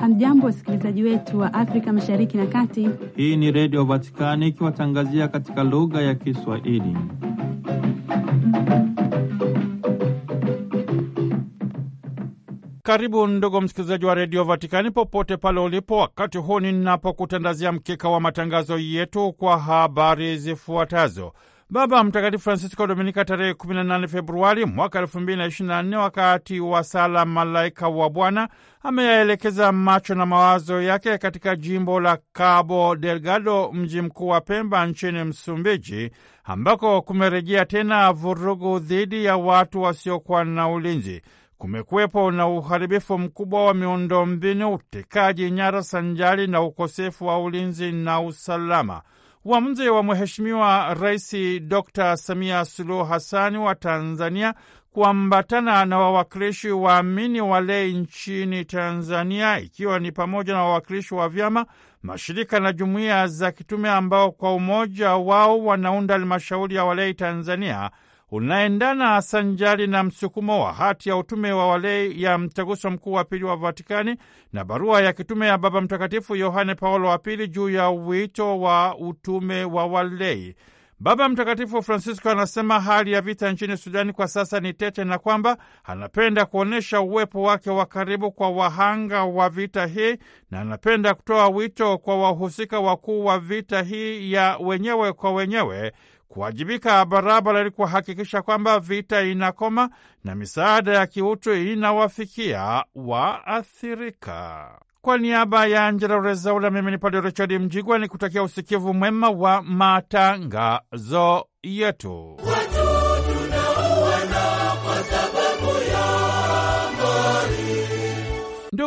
Hamjambo, wasikilizaji wetu wa Afrika Mashariki na Kati. Hii ni Redio Vatikani ikiwatangazia katika lugha ya Kiswahili. Karibu ndugu msikilizaji wa Redio Vatikani popote pale ulipo, wakati huu ninapokutandazia mkeka wa matangazo yetu kwa habari zifuatazo. Baba Mtakatifu Francisco Dominika tarehe 18 Februari mwaka 2024 wakati wa sala Malaika wa Bwana ameyaelekeza macho na mawazo yake katika jimbo la Cabo Delgado, mji mkuu wa Pemba nchini Msumbiji, ambako kumerejea tena vurugu dhidi ya watu wasiokuwa na ulinzi. Kumekuwepo na uharibifu mkubwa wa miundombinu, utekaji nyara sanjari na ukosefu wa ulinzi na usalama. Uamuzi wa Mheshimiwa Rais Dr Samia Suluhu Hasani wa Tanzania kuambatana na wawakilishi waamini walei nchini Tanzania, ikiwa ni pamoja na wawakilishi wa vyama, mashirika na jumuiya za kitume ambao kwa umoja wao wanaunda halmashauri ya walei Tanzania unaendana sanjari na msukumo wa hati ya utume wa walei ya mtaguso mkuu wa pili wa Vatikani na barua ya kitume ya Baba Mtakatifu Yohane Paulo wa Pili juu ya wito wa utume wa walei. Baba Mtakatifu Francisco anasema hali ya vita nchini Sudani kwa sasa ni tete na kwamba anapenda kuonyesha uwepo wake wa karibu kwa wahanga wa vita hii na anapenda kutoa wito kwa wahusika wakuu wa vita hii ya wenyewe kwa wenyewe kuwajibika barabara ili kuhakikisha kwamba vita inakoma na misaada ya kiutu inawafikia waathirika. Kwa niaba ya Angela Rezaula, mimi ni Padre Richard Mjigwa ni kutakia usikivu mwema wa matangazo yetu.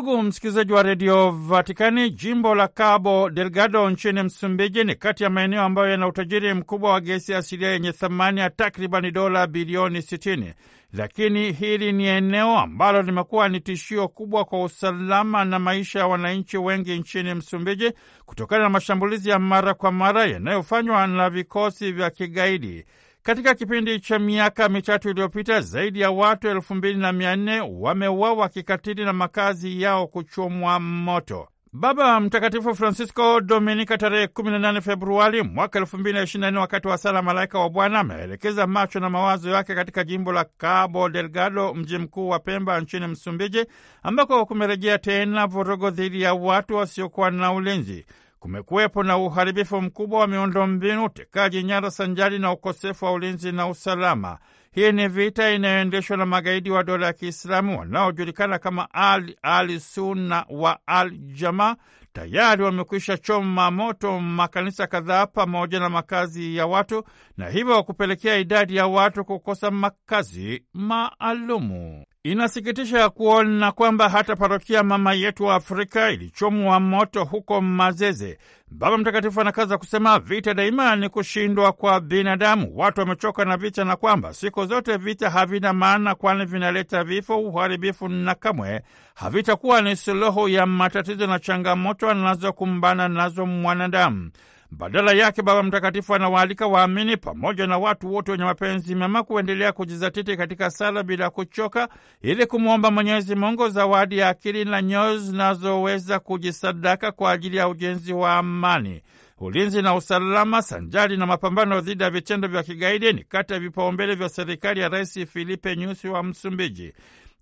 Ndugu msikilizaji wa redio Vatikani, jimbo la Cabo Delgado nchini Msumbiji ni kati ya maeneo ambayo yana utajiri mkubwa wa gesi asilia yenye thamani ya takribani dola bilioni 60, lakini hili ni eneo ambalo limekuwa ni tishio kubwa kwa usalama na maisha ya wananchi wengi nchini Msumbiji kutokana na mashambulizi ya mara kwa mara yanayofanywa na vikosi vya kigaidi. Katika kipindi cha miaka mitatu iliyopita zaidi ya watu elfu mbili na mia nne wameuawa kikatili na makazi yao kuchomwa moto. Baba Mtakatifu Francisco Dominika tarehe 18 Februari mwaka 2024 wakati wa sala Malaika wa Bwana ameelekeza macho na mawazo yake katika jimbo la Cabo Delgado, mji mkuu wa Pemba nchini Msumbiji, ambako kumerejea tena vurugu dhidi ya watu wasiokuwa na ulinzi. Kumekuwepo na uharibifu mkubwa wa miundombinu, utekaji nyara sanjari na ukosefu wa ulinzi na usalama. Hii ni vita inayoendeshwa na magaidi wa dola ya Kiislamu wanaojulikana kama Al Al Sunna wa Al Jamaa. Tayari wamekwisha choma moto makanisa kadhaa pamoja na makazi ya watu na hivyo kupelekea idadi ya watu kukosa makazi maalumu. Inasikitisha kuona kwamba hata parokia mama yetu wa Afrika ilichomwa moto huko Mazeze. Baba Mtakatifu anakaza kusema vita daima ni kushindwa kwa binadamu. Watu wamechoka na vita, na kwamba siku zote vita havina maana, kwani vinaleta vifo, uharibifu na kamwe havitakuwa ni suluhu ya matatizo na changamoto anazokumbana nazo mwanadamu. Badala yake Baba Mtakatifu anawaalika waamini pamoja na watu wote wenye mapenzi mema kuendelea kujizatiti katika sala bila kuchoka, ili kumwomba Mwenyezi Mungu zawadi ya akili na nyoyo zinazoweza kujisadaka kwa ajili ya ujenzi wa amani, ulinzi na usalama, sanjari na mapambano dhidi ya vitendo vya kigaidi ni kati ya vipaumbele vya serikali ya Rais Filipe Nyusi wa Msumbiji.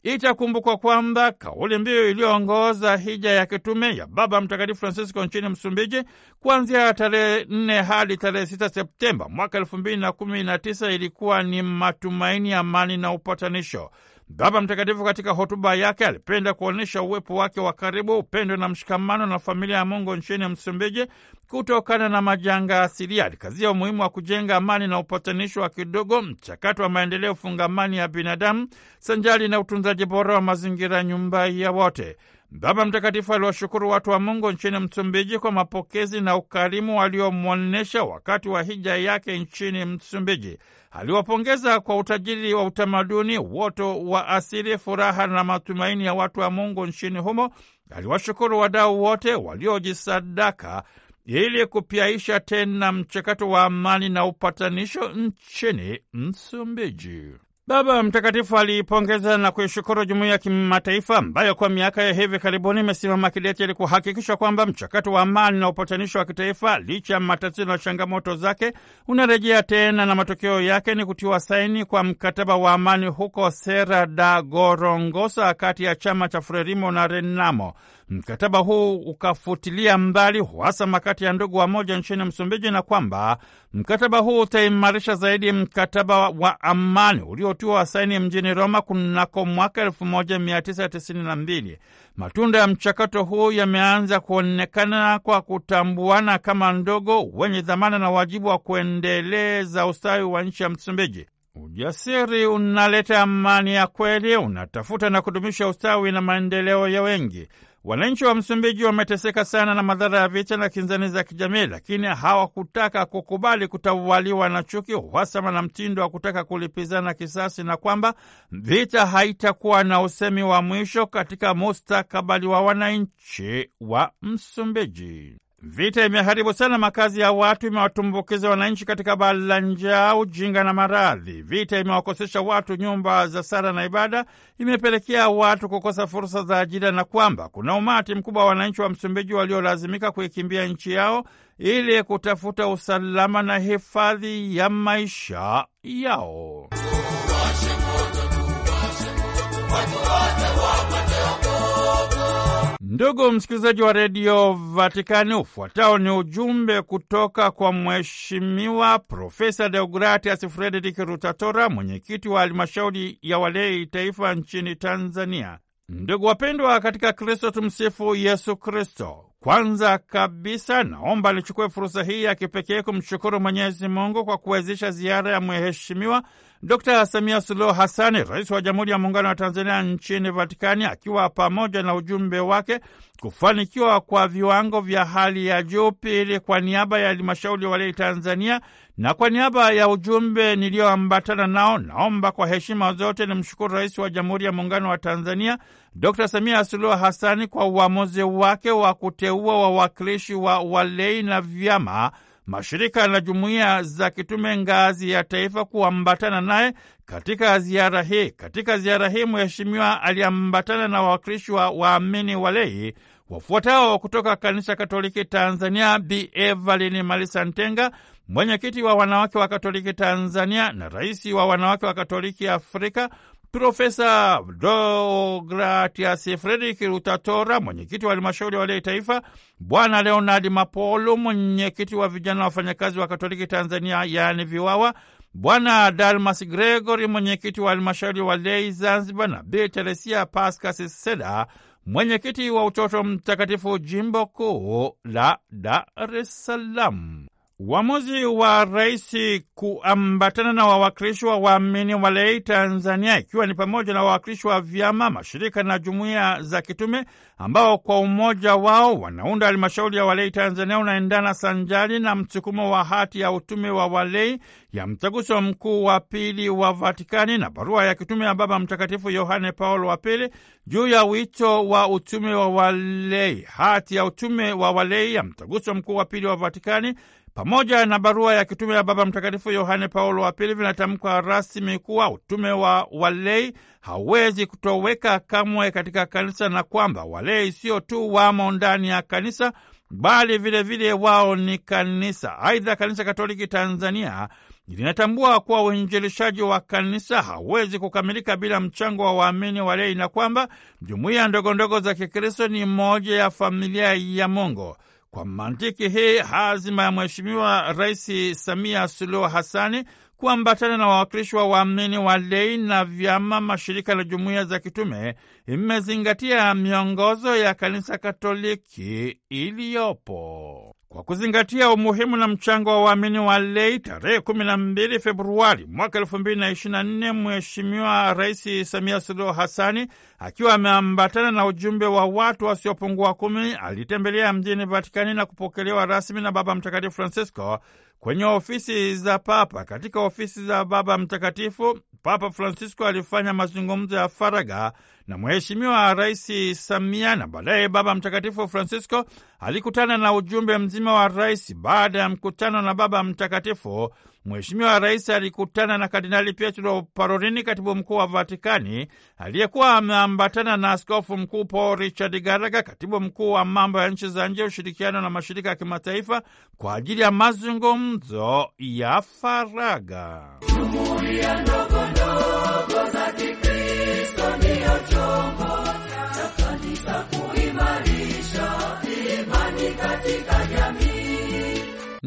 Itakumbukwa kwamba kauli mbiu iliyoongoza hija ya kitume ya Baba Mtakatifu Francisco nchini Msumbiji kuanzia tarehe nne hadi tarehe sita Septemba mwaka elfu mbili na kumi na tisa ilikuwa ni matumaini, amani na upatanisho. Baba Mtakatifu katika hotuba yake alipenda kuonyesha uwepo wake wa karibu, upendo na mshikamano na familia ya Mungu nchini Msumbiji kutokana na majanga asilia. Alikazia umuhimu wa kujenga amani na upatanisho wa kidogo, mchakato wa maendeleo fungamani ya binadamu sanjali na utunzaji bora wa mazingira, nyumba ya wote. Baba Mtakatifu aliwashukuru watu wa Mungu nchini Msumbiji kwa mapokezi na ukarimu waliomwonyesha wakati wa hija yake nchini Msumbiji. Aliwapongeza kwa utajiri wa utamaduni, uoto wa asili, furaha na matumaini ya watu wa Mungu nchini humo. Aliwashukuru wadau wote waliojisadaka ili kupyaisha tena mchakato wa amani na upatanisho nchini Msumbiji. Baba Mtakatifu aliipongeza na kuishukuru jumuiya ya kimataifa ambayo kwa miaka ya hivi karibuni imesimama kidete ili kuhakikisha kwamba mchakato wa amani na upatanisho wa kitaifa, licha ya matatizo na changamoto zake, unarejea tena na matokeo yake ni kutiwa saini kwa mkataba wa amani huko Serra da Gorongosa kati ya chama cha Frelimo na Renamo. Mkataba huu ukafutilia mbali uhasama kati ya ndugu wa moja nchini Msumbiji na kwamba mkataba huu utaimarisha zaidi mkataba wa amani uliotiwa saini mjini Roma kunako mwaka 1992. Matunda ya mchakato huu yameanza kuonekana kwa kutambuana kama ndogo wenye dhamana na wajibu wa kuendeleza ustawi wa nchi ya Msumbiji. Ujasiri unaleta amani ya kweli, unatafuta na kudumisha ustawi na maendeleo ya wengi. Wananchi wa Msumbiji wameteseka sana na madhara ya vita na kinzani za kijamii, lakini hawakutaka kukubali kutawaliwa na chuki, uhasama na mtindo wa kutaka kulipizana kisasi, na kwamba vita haitakuwa na usemi wa mwisho katika mustakabali wa wananchi wa Msumbiji. Vita imeharibu sana makazi ya watu, imewatumbukiza wananchi katika baa la njaa, ujinga na maradhi. Vita imewakosesha watu nyumba za sala na ibada, imepelekea watu kukosa fursa za ajira, na kwamba kuna umati mkubwa wa wananchi wa Msumbiji waliolazimika kuikimbia nchi yao ili kutafuta usalama na hifadhi ya maisha yao. Ndugu msikilizaji wa redio Vatikani, ufuatao ni ujumbe kutoka kwa Mheshimiwa Profesa Deogratias Frederik Rutatora, mwenyekiti wa halmashauri ya walei taifa nchini Tanzania. Ndugu wapendwa katika Kristo, tumsifu Yesu Kristo. Kwanza kabisa naomba nichukue fursa hii ya kipekee kumshukuru Mwenyezi Mungu kwa kuwezesha ziara ya Mheshimiwa Dkt. Samia Suluhu Hasani, rais wa Jamhuri ya Muungano wa Tanzania nchini Vatikani, akiwa pamoja na ujumbe wake kufanikiwa kwa viwango vya hali ya juu. Pili, kwa niaba ya halmashauri walei Tanzania na kwa niaba ya ujumbe niliyoambatana nao, naomba kwa heshima zote ni mshukuru rais wa Jamhuri ya Muungano wa Tanzania Dkt. Samia Suluhu Hasani kwa uamuzi wake wa kuteua wawakilishi wa walei na vyama mashirika na jumuiya za kitume ngazi ya taifa kuambatana naye katika ziara hii. Katika ziara hii, mheshimiwa aliambatana na wawakilishi wa waamini walei wafuatao kutoka Kanisa Katoliki Tanzania: Bi Evalini Malisa Ntenga, mwenyekiti wa wanawake wa Katoliki Tanzania na rais wa wanawake wa Katoliki Afrika, Profesa Dogratias Fredrik Rutatora, mwenyekiti wa halmashauri ya walei taifa, Bwana Leonard Mapolo, mwenyekiti wa vijana wa wafanyakazi wa Katoliki Tanzania, yaani VIWAWA, Bwana Dalmas Gregory, mwenyekiti wa halmashauri walei Zanzibar, na Bi Teresia Pascas Seda, mwenyekiti wa utoto mtakatifu jimbo kuu la Dar es Salaam. Uamuzi wa rais kuambatana na wawakilishi wa waamini walei Tanzania, ikiwa ni pamoja na wawakilishi wa vyama, mashirika na jumuiya za kitume ambao kwa umoja wao wanaunda halmashauri ya walei Tanzania, unaendana sanjari na msukumo wa hati ya utume wa walei ya mtaguso mkuu wa pili wa Vatikani na barua ya kitume ya Baba Mtakatifu Yohane Paulo wa Pili juu ya wito wa utume wa walei. Hati ya utume wa walei ya mtaguso mkuu wa pili wa Vatikani pamoja na barua ya kitume ya Baba Mtakatifu Yohane Paulo wa Pili vinatamkwa rasmi kuwa utume wa walei hauwezi kutoweka kamwe katika kanisa na kwamba walei sio tu wamo ndani ya kanisa bali vilevile vile wao ni kanisa. Aidha, Kanisa Katoliki Tanzania linatambua kuwa uinjilishaji wa kanisa hauwezi kukamilika bila mchango wa waamini walei na kwamba jumuiya ndogondogo za Kikristo ni moja ya familia ya Mungu. Kwa mantiki hii, hazima ya Mheshimiwa Rais Samia Suluhu Hassani kuambatana na wawakilishi wa waamini wa dei na vyama, mashirika na jumuiya za kitume imezingatia miongozo ya Kanisa Katoliki iliyopo. Kwa kuzingatia umuhimu na mchango wa waamini wa lei, tarehe kumi na mbili Februari mwaka elfu mbili na ishirini na nne Mheshimiwa Rais Samia Suluhu Hassani akiwa ameambatana na ujumbe wa watu wasiopungua kumi alitembelea mjini Vatikani na kupokelewa rasmi na Baba Mtakatifu Francisco kwenye ofisi za Papa. Katika ofisi za Baba Mtakatifu, Papa Francisco alifanya mazungumzo ya faragha na Mheshimiwa Rais Samia na baadaye Baba Mtakatifu Francisco alikutana na ujumbe mzima wa rais. Baada ya mkutano na Baba Mtakatifu, Mheshimiwa Rais alikutana na Kardinali Pietro Parolini, katibu mkuu wa Vatikani, aliyekuwa ameambatana na askofu mkuu Paul Richard Garaga, katibu mkuu wa mambo ya nchi za nje, ushirikiano na mashirika ya kimataifa, kwa ajili ya mazungumzo ya faragha.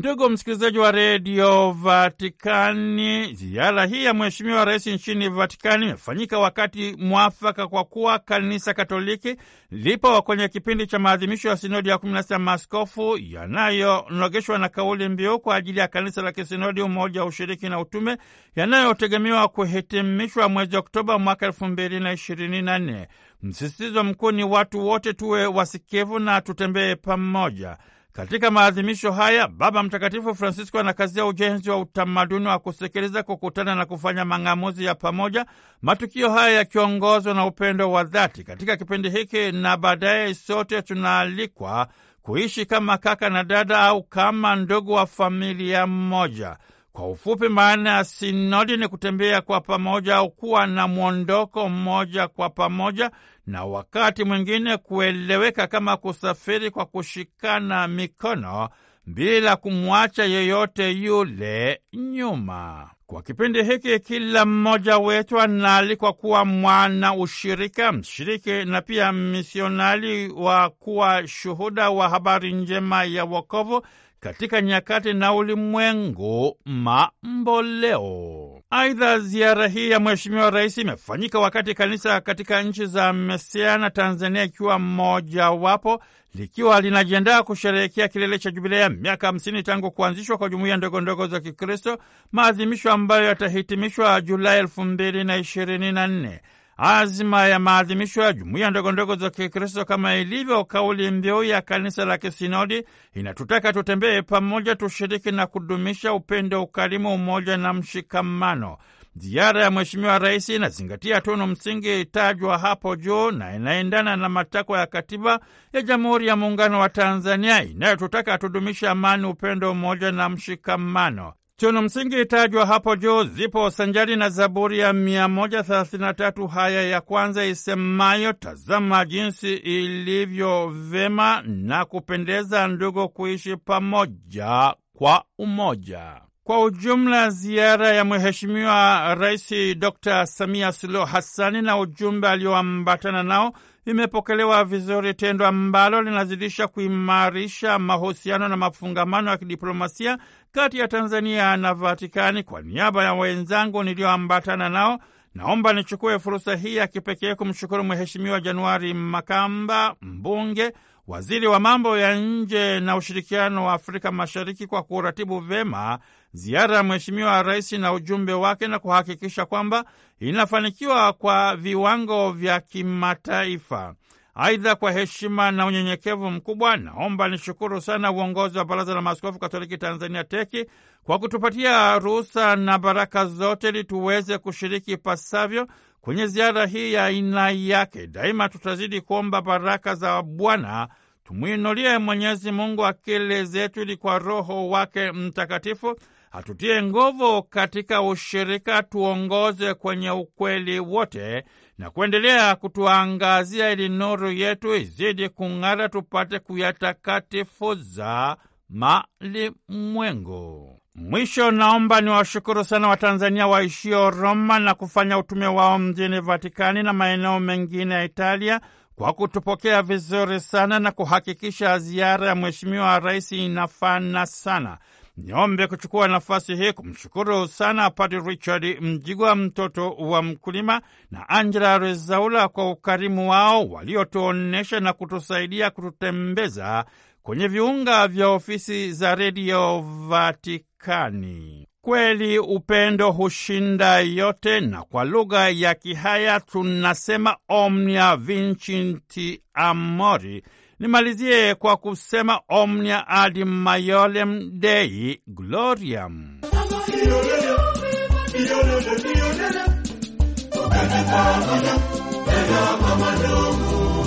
Ndugu msikilizaji wa redio Vatikani, ziara hii ya Mheshimiwa Rais nchini Vatikani imefanyika wakati mwafaka kwa kuwa Kanisa Katoliki lipo kwenye kipindi cha maadhimisho ya sinodi ya kumi na sita maaskofu yanayonogeshwa na kauli mbiu kwa ajili ya kanisa la kisinodi, umoja wa ushiriki na utume, yanayotegemewa kuhitimishwa mwezi Oktoba mwaka elfu mbili na ishirini na nne. Msisitizo mkuu ni watu wote tuwe wasikivu na tutembee pamoja. Katika maadhimisho haya Baba Mtakatifu Francisco anakazia ujenzi wa utamaduni wa kusikiliza, kukutana na kufanya mang'amuzi ya pamoja, matukio haya yakiongozwa na upendo wa dhati. Katika kipindi hiki na baadaye, sote tunaalikwa kuishi kama kaka na dada au kama ndugu wa familia mmoja. Kwa ufupi, maana ya sinodi ni kutembea kwa pamoja au kuwa na mwondoko mmoja kwa pamoja, na wakati mwingine kueleweka kama kusafiri kwa kushikana mikono bila kumwacha yeyote yule nyuma. Kwa kipindi hiki kila mmoja wetu anaalikwa kuwa mwana ushirika, mshiriki na pia misionari wa kuwa shuhuda wa habari njema ya wokovu katika nyakati na ulimwengu mamboleo. Aidha, ziara hii ya Mheshimiwa Rais imefanyika wakati kanisa katika nchi za Mesia na Tanzania ikiwa mmojawapo likiwa linajiandaa kusherehekea kilele cha jubilei ya miaka hamsini tangu kuanzishwa kwa jumuiya ndogo ndogo za Kikristo, maadhimisho ambayo yatahitimishwa Julai elfu mbili na ishirini na nne. Azima ya maadhimisho ya jumuiya ndogondogo za Kikristo kama ilivyo kauli mbiu ya kanisa la kisinodi inatutaka tutembee pamoja, tushiriki na kudumisha upendo, ukarimu, umoja na mshikamano. Ziara ya Mheshimiwa Rais inazingatia tunu msingi itajwa hapo juu na inaendana na matakwa ya Katiba ya Jamhuri ya Muungano wa Tanzania inayotutaka tudumishe amani, upendo, umoja na mshikamano. Tunu msingi itajwa hapo juu zipo sanjari na Zaburi ya 133 haya ya kwanza isemayo, tazama jinsi ilivyo vema na kupendeza ndugu kuishi pamoja kwa umoja. Kwa ujumla, ziara ya Mheshimiwa Rais Dr Samia Suluhu Hassani na ujumbe alioambatana nao imepokelewa vizuri, tendo ambalo linazidisha kuimarisha mahusiano na mafungamano ya kidiplomasia kati ya Tanzania na Vatikani. Kwa niaba ya wenzangu niliyoambatana nao, naomba nichukue fursa hii ya kipekee kumshukuru Mheshimiwa Januari Makamba, mbunge waziri wa mambo ya nje na ushirikiano wa Afrika Mashariki, kwa kuratibu vema ziara ya Mheshimiwa Rais na ujumbe wake na kuhakikisha kwamba inafanikiwa kwa viwango vya kimataifa. Aidha, kwa heshima na unyenyekevu mkubwa, naomba nishukuru sana uongozi wa Baraza la Maaskofu Katoliki Tanzania teki kwa kutupatia ruhusa na baraka zote ili tuweze kushiriki pasavyo kwenye ziara hii ya aina yake. Daima tutazidi kuomba baraka za Bwana, tumwinulie Mwenyezi Mungu akili zetu, ili kwa Roho wake Mtakatifu atutie nguvu katika ushirika, tuongoze kwenye ukweli wote na kuendelea kutuangazia ili nuru yetu izidi kung'ara, tupate kuyatakatifuza malimwengu. Mwisho, naomba ni washukuru sana Watanzania waishio Roma na kufanya utume wao mjini Vatikani na maeneo mengine ya Italia kwa kutupokea vizuri sana na kuhakikisha ziara ya Mheshimiwa Rais inafana sana. Niombe kuchukua nafasi hii kumshukuru sana Padre Richard Mjigwa, mtoto wa mkulima, na Angela Rezaula kwa ukarimu wao waliotuonyesha na kutusaidia kututembeza kwenye viunga vya ofisi za redio Vatikani. Kweli upendo hushinda yote, na kwa lugha ya Kihaya tunasema omnia vincit amori. Nimalizie kwa kusema omnia ad maiorem Dei gloriam.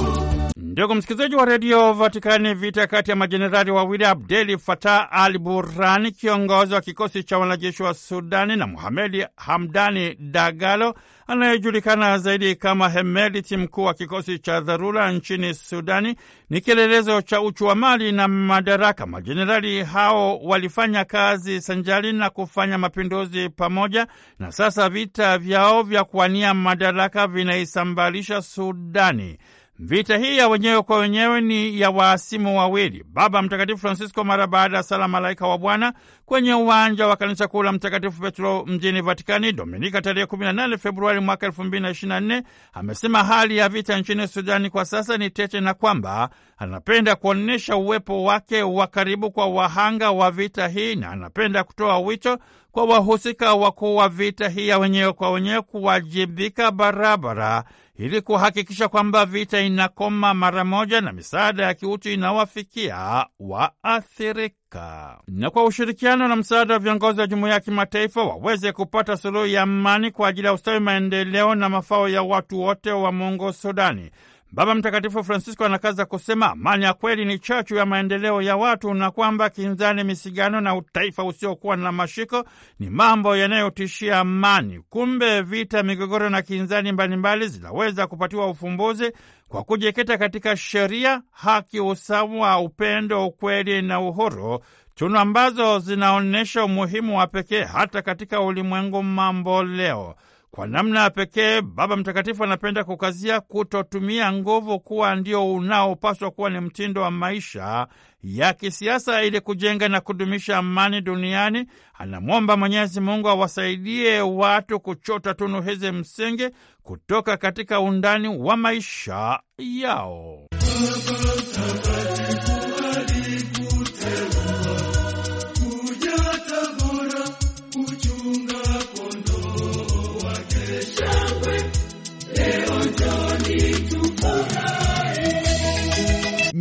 Ndugu msikilizaji wa redio Vatikani, vita kati ya majenerali wawili Abdeli Fatah al Burani, kiongozi wa kikosi cha wanajeshi wa Sudani, na Muhamedi Hamdani Dagalo anayejulikana zaidi kama Hemedti, mkuu wa kikosi cha dharura nchini Sudani, ni kielelezo cha uchu wa mali na madaraka. Majenerali hao walifanya kazi sanjari na kufanya mapinduzi pamoja, na sasa vita vyao vya kuwania madaraka vinaisambalisha Sudani. Vita hii ya wenyewe kwa wenyewe ni ya waasimu wawili. Baba Mtakatifu Francisco, mara baada ya sala Malaika wa Bwana kwenye uwanja wa kanisa kuu la Mtakatifu Petro mjini Vatikani Dominika tarehe 18 Februari mwaka 2024, amesema hali ya vita nchini Sudani kwa sasa ni tete na kwamba anapenda kuonyesha uwepo wake wa karibu kwa wahanga wa vita hii na anapenda kutoa wito kwa wahusika wakuu wa vita hii ya wenyewe kwa wenyewe kuwajibika barabara ili kuhakikisha kwamba vita inakoma mara moja na misaada ya kiutu inawafikia waathirika, na kwa ushirikiano na msaada wa viongozi wa jumuiya ya kimataifa waweze kupata suluhu ya amani kwa ajili ya ustawi, maendeleo na mafao ya watu wote wa Mungu Sudani. Baba Mtakatifu Francisco anakaza kusema amani ya kweli ni chachu ya maendeleo ya watu na kwamba kinzani, misigano na utaifa usiokuwa na mashiko ni mambo yanayotishia amani. Kumbe vita, migogoro na kinzani mbalimbali zinaweza kupatiwa ufumbuzi kwa kujikita katika sheria, haki, usawa, upendo, ukweli na uhuru, tunu ambazo zinaonyesha umuhimu wa pekee hata katika ulimwengu mambo leo. Kwa namna ya pekee Baba Mtakatifu anapenda kukazia kutotumia nguvu kuwa ndio unaopaswa kuwa ni mtindo wa maisha ya kisiasa ili kujenga na kudumisha amani duniani. Anamwomba Mwenyezi Mungu awasaidie watu kuchota tunu hizi msingi kutoka katika undani wa maisha yao.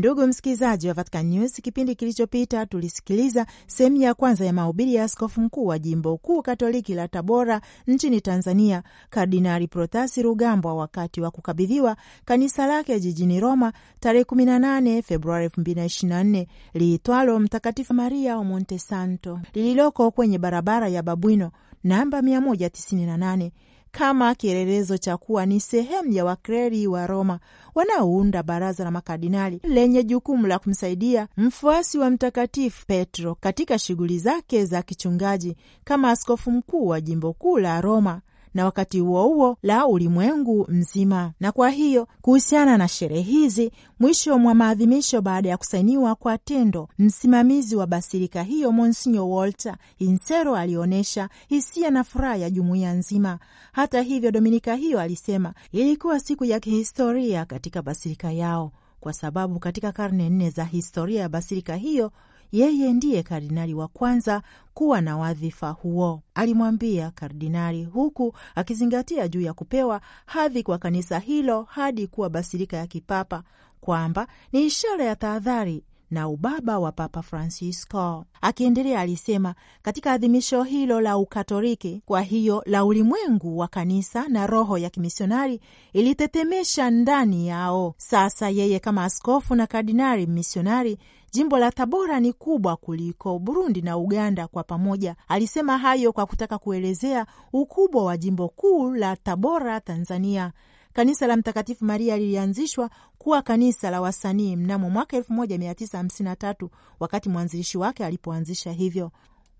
Ndugu msikilizaji wa Vatican News, kipindi kilichopita tulisikiliza sehemu ya kwanza ya mahubiri ya askofu mkuu wa jimbo kuu katoliki la Tabora nchini Tanzania, Kardinali Protasi Rugambwa, wakati wa kukabidhiwa kanisa lake jijini Roma tarehe 18 Februari 2024 liitwalo Mtakatifu Maria wa Montesanto lililoko kwenye barabara ya Babwino namba 198 kama kielelezo cha kuwa ni sehemu ya wakreri wa Roma wanaounda baraza la makardinali lenye jukumu la kumsaidia mfuasi wa Mtakatifu Petro katika shughuli zake za kichungaji kama askofu mkuu wa jimbo kuu la Roma na wakati huo huo la ulimwengu mzima. Na kwa hiyo kuhusiana na sherehe hizi, mwisho mwa maadhimisho, baada ya kusainiwa kwa tendo, msimamizi wa basilika hiyo Monsinyo Walter Insero alionyesha hisia na furaha ya jumuiya nzima. Hata hivyo, dominika hiyo alisema ilikuwa siku ya kihistoria katika basilika yao, kwa sababu katika karne nne za historia ya basilika hiyo yeye ndiye kardinali wa kwanza kuwa na wadhifa huo, alimwambia kardinali, huku akizingatia juu ya kupewa hadhi kwa kanisa hilo hadi kuwa basilika ya kipapa, kwamba ni ishara ya tahadhari na ubaba wa Papa Francisco. Akiendelea alisema katika adhimisho hilo la Ukatoliki, kwa hiyo la ulimwengu wa kanisa na roho ya kimisionari ilitetemesha ndani yao. Sasa yeye kama askofu na kardinali misionari Jimbo la Tabora ni kubwa kuliko Burundi na Uganda kwa pamoja. Alisema hayo kwa kutaka kuelezea ukubwa wa jimbo kuu la Tabora, Tanzania. Kanisa la Mtakatifu Maria lilianzishwa kuwa kanisa la wasanii mnamo mwaka 1953 wakati mwanzilishi wake alipoanzisha hivyo.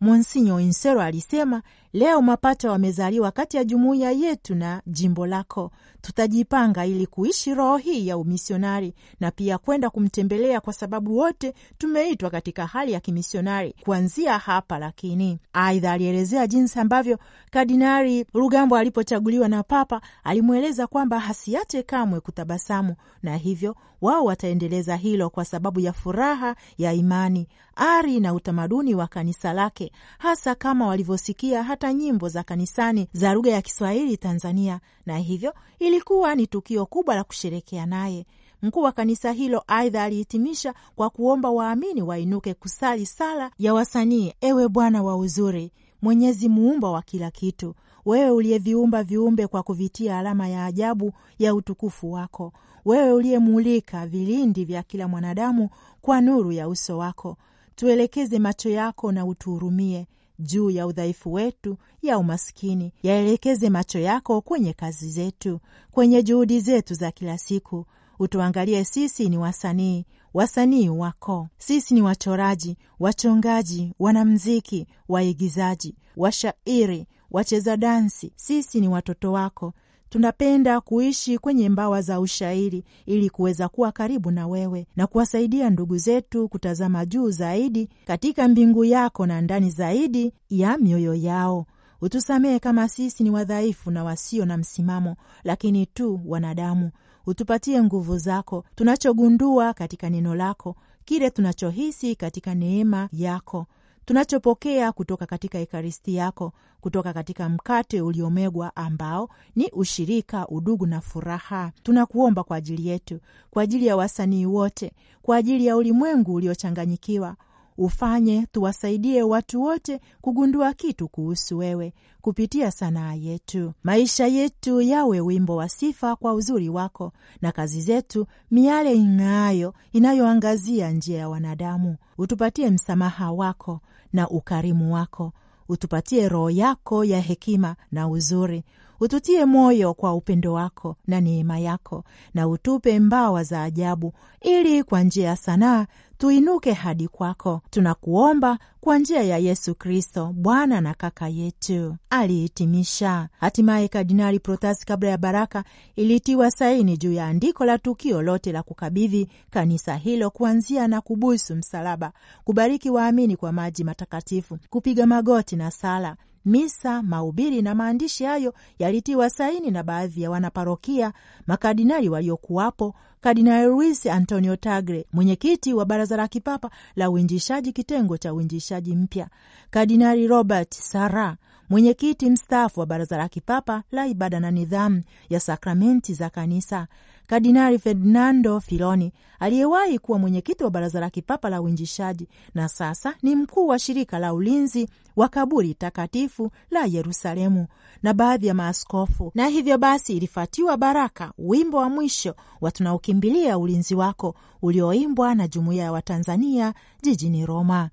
Monsinyo Insero alisema leo mapacha wamezaliwa kati ya jumuiya yetu na jimbo lako. Tutajipanga ili kuishi roho hii ya umisionari na pia kwenda kumtembelea, kwa sababu wote tumeitwa katika hali ya kimisionari kuanzia hapa. Lakini aidha, alielezea jinsi ambavyo Kardinali Rugambo alipochaguliwa na Papa alimweleza kwamba hasiache kamwe kutabasamu, na hivyo wao wataendeleza hilo kwa sababu ya furaha ya imani, ari na utamaduni wa kanisa lake, hasa kama walivyosikia hata nyimbo za kanisani za lugha ya Kiswahili Tanzania, na hivyo ilikuwa ni tukio kubwa la kusherekea naye. Mkuu wa kanisa hilo aidha alihitimisha kwa kuomba waamini wainuke kusali sala ya wasanii: ewe Bwana wa uzuri, Mwenyezi muumba wa kila kitu. Wewe uliyeviumba viumbe kwa kuvitia alama ya ajabu ya utukufu wako, wewe uliyemulika vilindi vya kila mwanadamu kwa nuru ya uso wako, tuelekeze macho yako na utuhurumie juu ya udhaifu wetu ya umaskini. Yaelekeze macho yako kwenye kazi zetu, kwenye juhudi zetu za kila siku. Utuangalie sisi ni wasanii, wasanii wako. Sisi ni wachoraji, wachongaji, wanamziki, waigizaji, washairi, wacheza dansi. Sisi ni watoto wako. Tunapenda kuishi kwenye mbawa za ushairi ili kuweza kuwa karibu na wewe na kuwasaidia ndugu zetu kutazama juu zaidi katika mbingu yako na ndani zaidi ya mioyo yao. Utusamehe kama sisi ni wadhaifu na wasio na msimamo, lakini tu wanadamu. Utupatie nguvu zako, tunachogundua katika neno lako, kile tunachohisi katika neema yako tunachopokea kutoka katika Ekaristi yako, kutoka katika mkate uliomegwa ambao ni ushirika, udugu na furaha. Tunakuomba kwa ajili yetu, kwa ajili ya wasanii wote, kwa ajili ya ulimwengu uliochanganyikiwa ufanye tuwasaidie watu wote kugundua kitu kuhusu wewe kupitia sanaa yetu. Maisha yetu yawe wimbo wa sifa kwa uzuri wako, na kazi zetu miale ing'aayo inayoangazia njia ya wanadamu. Utupatie msamaha wako na ukarimu wako, utupatie roho yako ya hekima na uzuri ututie moyo kwa upendo wako na neema yako, na utupe mbawa za ajabu, ili kwa njia ya sanaa tuinuke hadi kwako. Tunakuomba kwa njia ya Yesu Kristo, Bwana na kaka yetu. Alihitimisha. Hatimaye Kardinali Protasi, kabla ya baraka, ilitiwa saini juu ya andiko la tukio lote la kukabidhi kanisa hilo, kuanzia na kubusu msalaba, kubariki waamini kwa maji matakatifu, kupiga magoti na sala misa, mahubiri na maandishi hayo yalitiwa saini na baadhi ya wanaparokia, makardinali waliokuwapo, Kardinali Luis Antonio Tagre, mwenyekiti wa Baraza la Kipapa la Uinjishaji, kitengo cha uinjishaji mpya, Kardinali Robert Sara, mwenyekiti mstaafu wa Baraza la Kipapa la Ibada na Nidhamu ya Sakramenti za Kanisa, Kardinali Ferdinando Filoni aliyewahi kuwa mwenyekiti wa Baraza la Kipapa la Uinjishaji na sasa ni mkuu wa shirika la ulinzi wa kaburi takatifu la Yerusalemu na baadhi ya maaskofu, na hivyo basi ilifuatiwa baraka, wimbo wa mwisho wa tunaokimbilia ulinzi wako ulioimbwa na jumuiya ya Watanzania jijini Roma.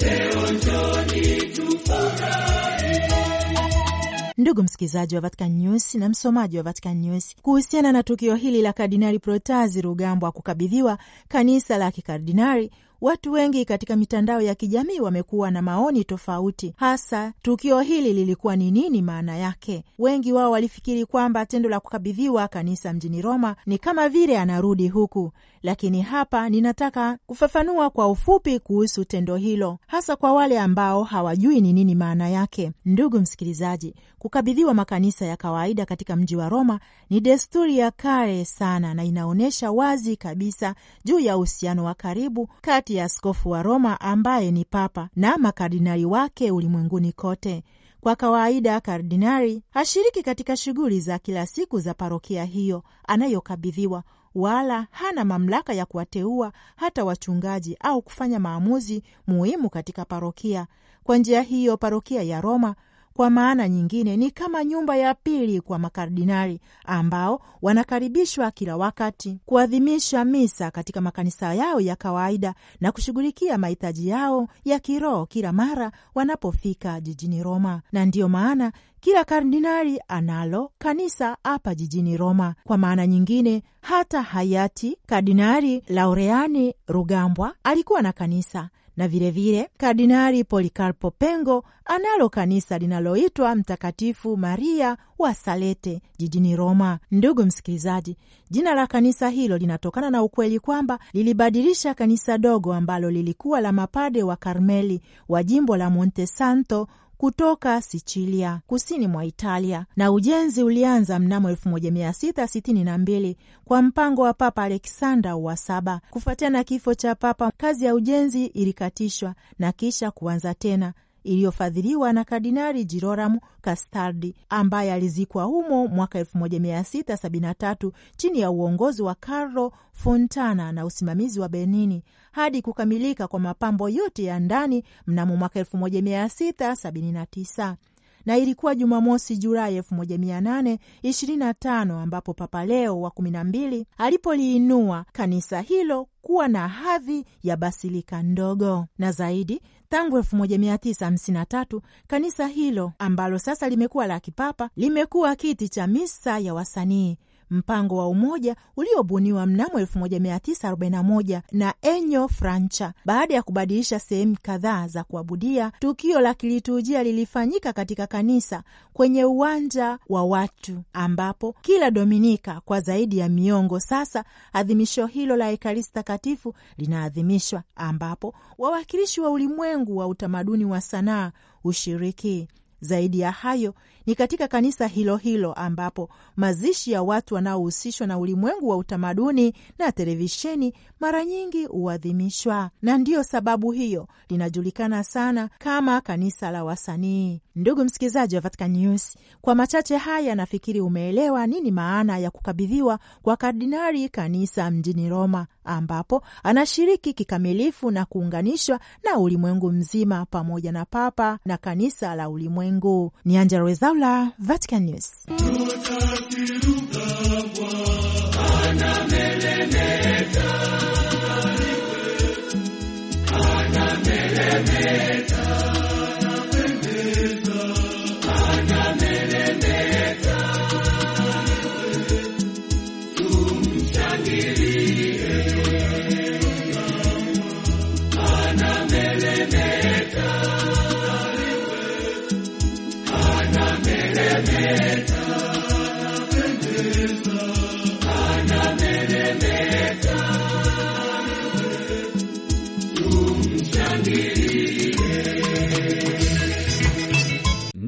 Leo njoni tufurahi. Ndugu msikilizaji wa Vatican News na msomaji wa Vatican News, kuhusiana na tukio hili la Kardinali Protazi Rugambwa kukabidhiwa kanisa la kikardinali Watu wengi katika mitandao ya kijamii wamekuwa na maoni tofauti, hasa tukio hili lilikuwa ni nini maana yake. Wengi wao walifikiri kwamba tendo la kukabidhiwa kanisa mjini Roma ni kama vile anarudi huku, lakini hapa ninataka kufafanua kwa ufupi kuhusu tendo hilo, hasa kwa wale ambao hawajui ni nini maana yake. Ndugu msikilizaji, kukabidhiwa makanisa ya kawaida katika mji wa Roma ni desturi ya kale sana na inaonyesha wazi kabisa juu ya uhusiano wa karibu kati ya askofu wa Roma ambaye ni papa na makardinali wake ulimwenguni kote. Kwa kawaida kardinali hashiriki katika shughuli za kila siku za parokia hiyo anayokabidhiwa, wala hana mamlaka ya kuwateua hata wachungaji au kufanya maamuzi muhimu katika parokia. Kwa njia hiyo, parokia ya Roma kwa maana nyingine ni kama nyumba ya pili kwa makardinali ambao wanakaribishwa kila wakati kuadhimisha misa katika makanisa yao ya kawaida na kushughulikia mahitaji yao ya kiroho kila mara wanapofika jijini Roma. Na ndiyo maana kila kardinali analo kanisa hapa jijini Roma. Kwa maana nyingine, hata hayati Kardinali Laureani Rugambwa alikuwa na kanisa na vilevile Kardinali Polikarpo Pengo analo kanisa linaloitwa Mtakatifu Maria wa Salete jijini Roma. Ndugu msikilizaji, jina la kanisa hilo linatokana na ukweli kwamba lilibadilisha kanisa dogo ambalo lilikuwa la mapade wa Karmeli wa jimbo la Monte Santo kutoka Sichilia kusini mwa Italia, na ujenzi ulianza mnamo 1662 kwa mpango wa Papa Aleksanda wa saba. Kufuatia na kifo cha Papa, kazi ya ujenzi ilikatishwa na kisha kuanza tena iliyofadhiliwa na Kardinali Girolamo Castaldi ambaye alizikwa humo mwaka 1673 chini ya uongozi wa Carlo Fontana na usimamizi wa Benini hadi kukamilika kwa mapambo yote ya ndani mnamo mwaka 1679 na ilikuwa Jumamosi Julai 1825 ambapo Papa Leo wa 12 alipoliinua kanisa hilo kuwa na hadhi ya basilika ndogo. Na zaidi tangu 1953 kanisa hilo ambalo sasa limekuwa la kipapa limekuwa kiti cha misa ya wasanii mpango wa umoja uliobuniwa mnamo 1941 na Enyo Francha. Baada ya kubadilisha sehemu kadhaa za kuabudia, tukio la kiliturujia lilifanyika katika kanisa kwenye uwanja wa watu, ambapo kila Dominika kwa zaidi ya miongo sasa adhimisho hilo la Ekaristi Takatifu linaadhimishwa, ambapo wawakilishi wa ulimwengu wa utamaduni wa sanaa ushiriki zaidi ya hayo ni katika kanisa hilo hilo ambapo mazishi ya watu wanaohusishwa na ulimwengu wa utamaduni na televisheni mara nyingi huadhimishwa, na ndiyo sababu hiyo linajulikana sana kama kanisa la wasanii. Ndugu msikilizaji wa Vatican News, kwa machache haya nafikiri umeelewa nini maana ya kukabidhiwa kwa kardinali kanisa mjini Roma, ambapo anashiriki kikamilifu na kuunganishwa na ulimwengu mzima pamoja na papa na kanisa la ulimwengu. Ni Angela Rezaula, Vatican News.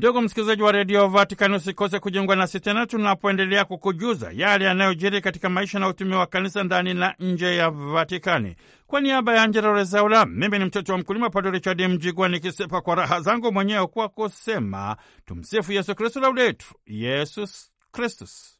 Ndugu msikilizaji wa redio Vatikani, usikose kujiunga nasi tena tunapoendelea kukujuza yale yanayojiri katika maisha na utumi wa kanisa ndani na nje ya Vatikani. Kwa niaba ya Angela Rezaula, mimi ni mtoto wa mkulima Padre Richard Mjigwa, nikisepa kwa raha zangu mwenyewe kwa kusema tumsifu Yesu Kristu, laudetu Yesus Kristus.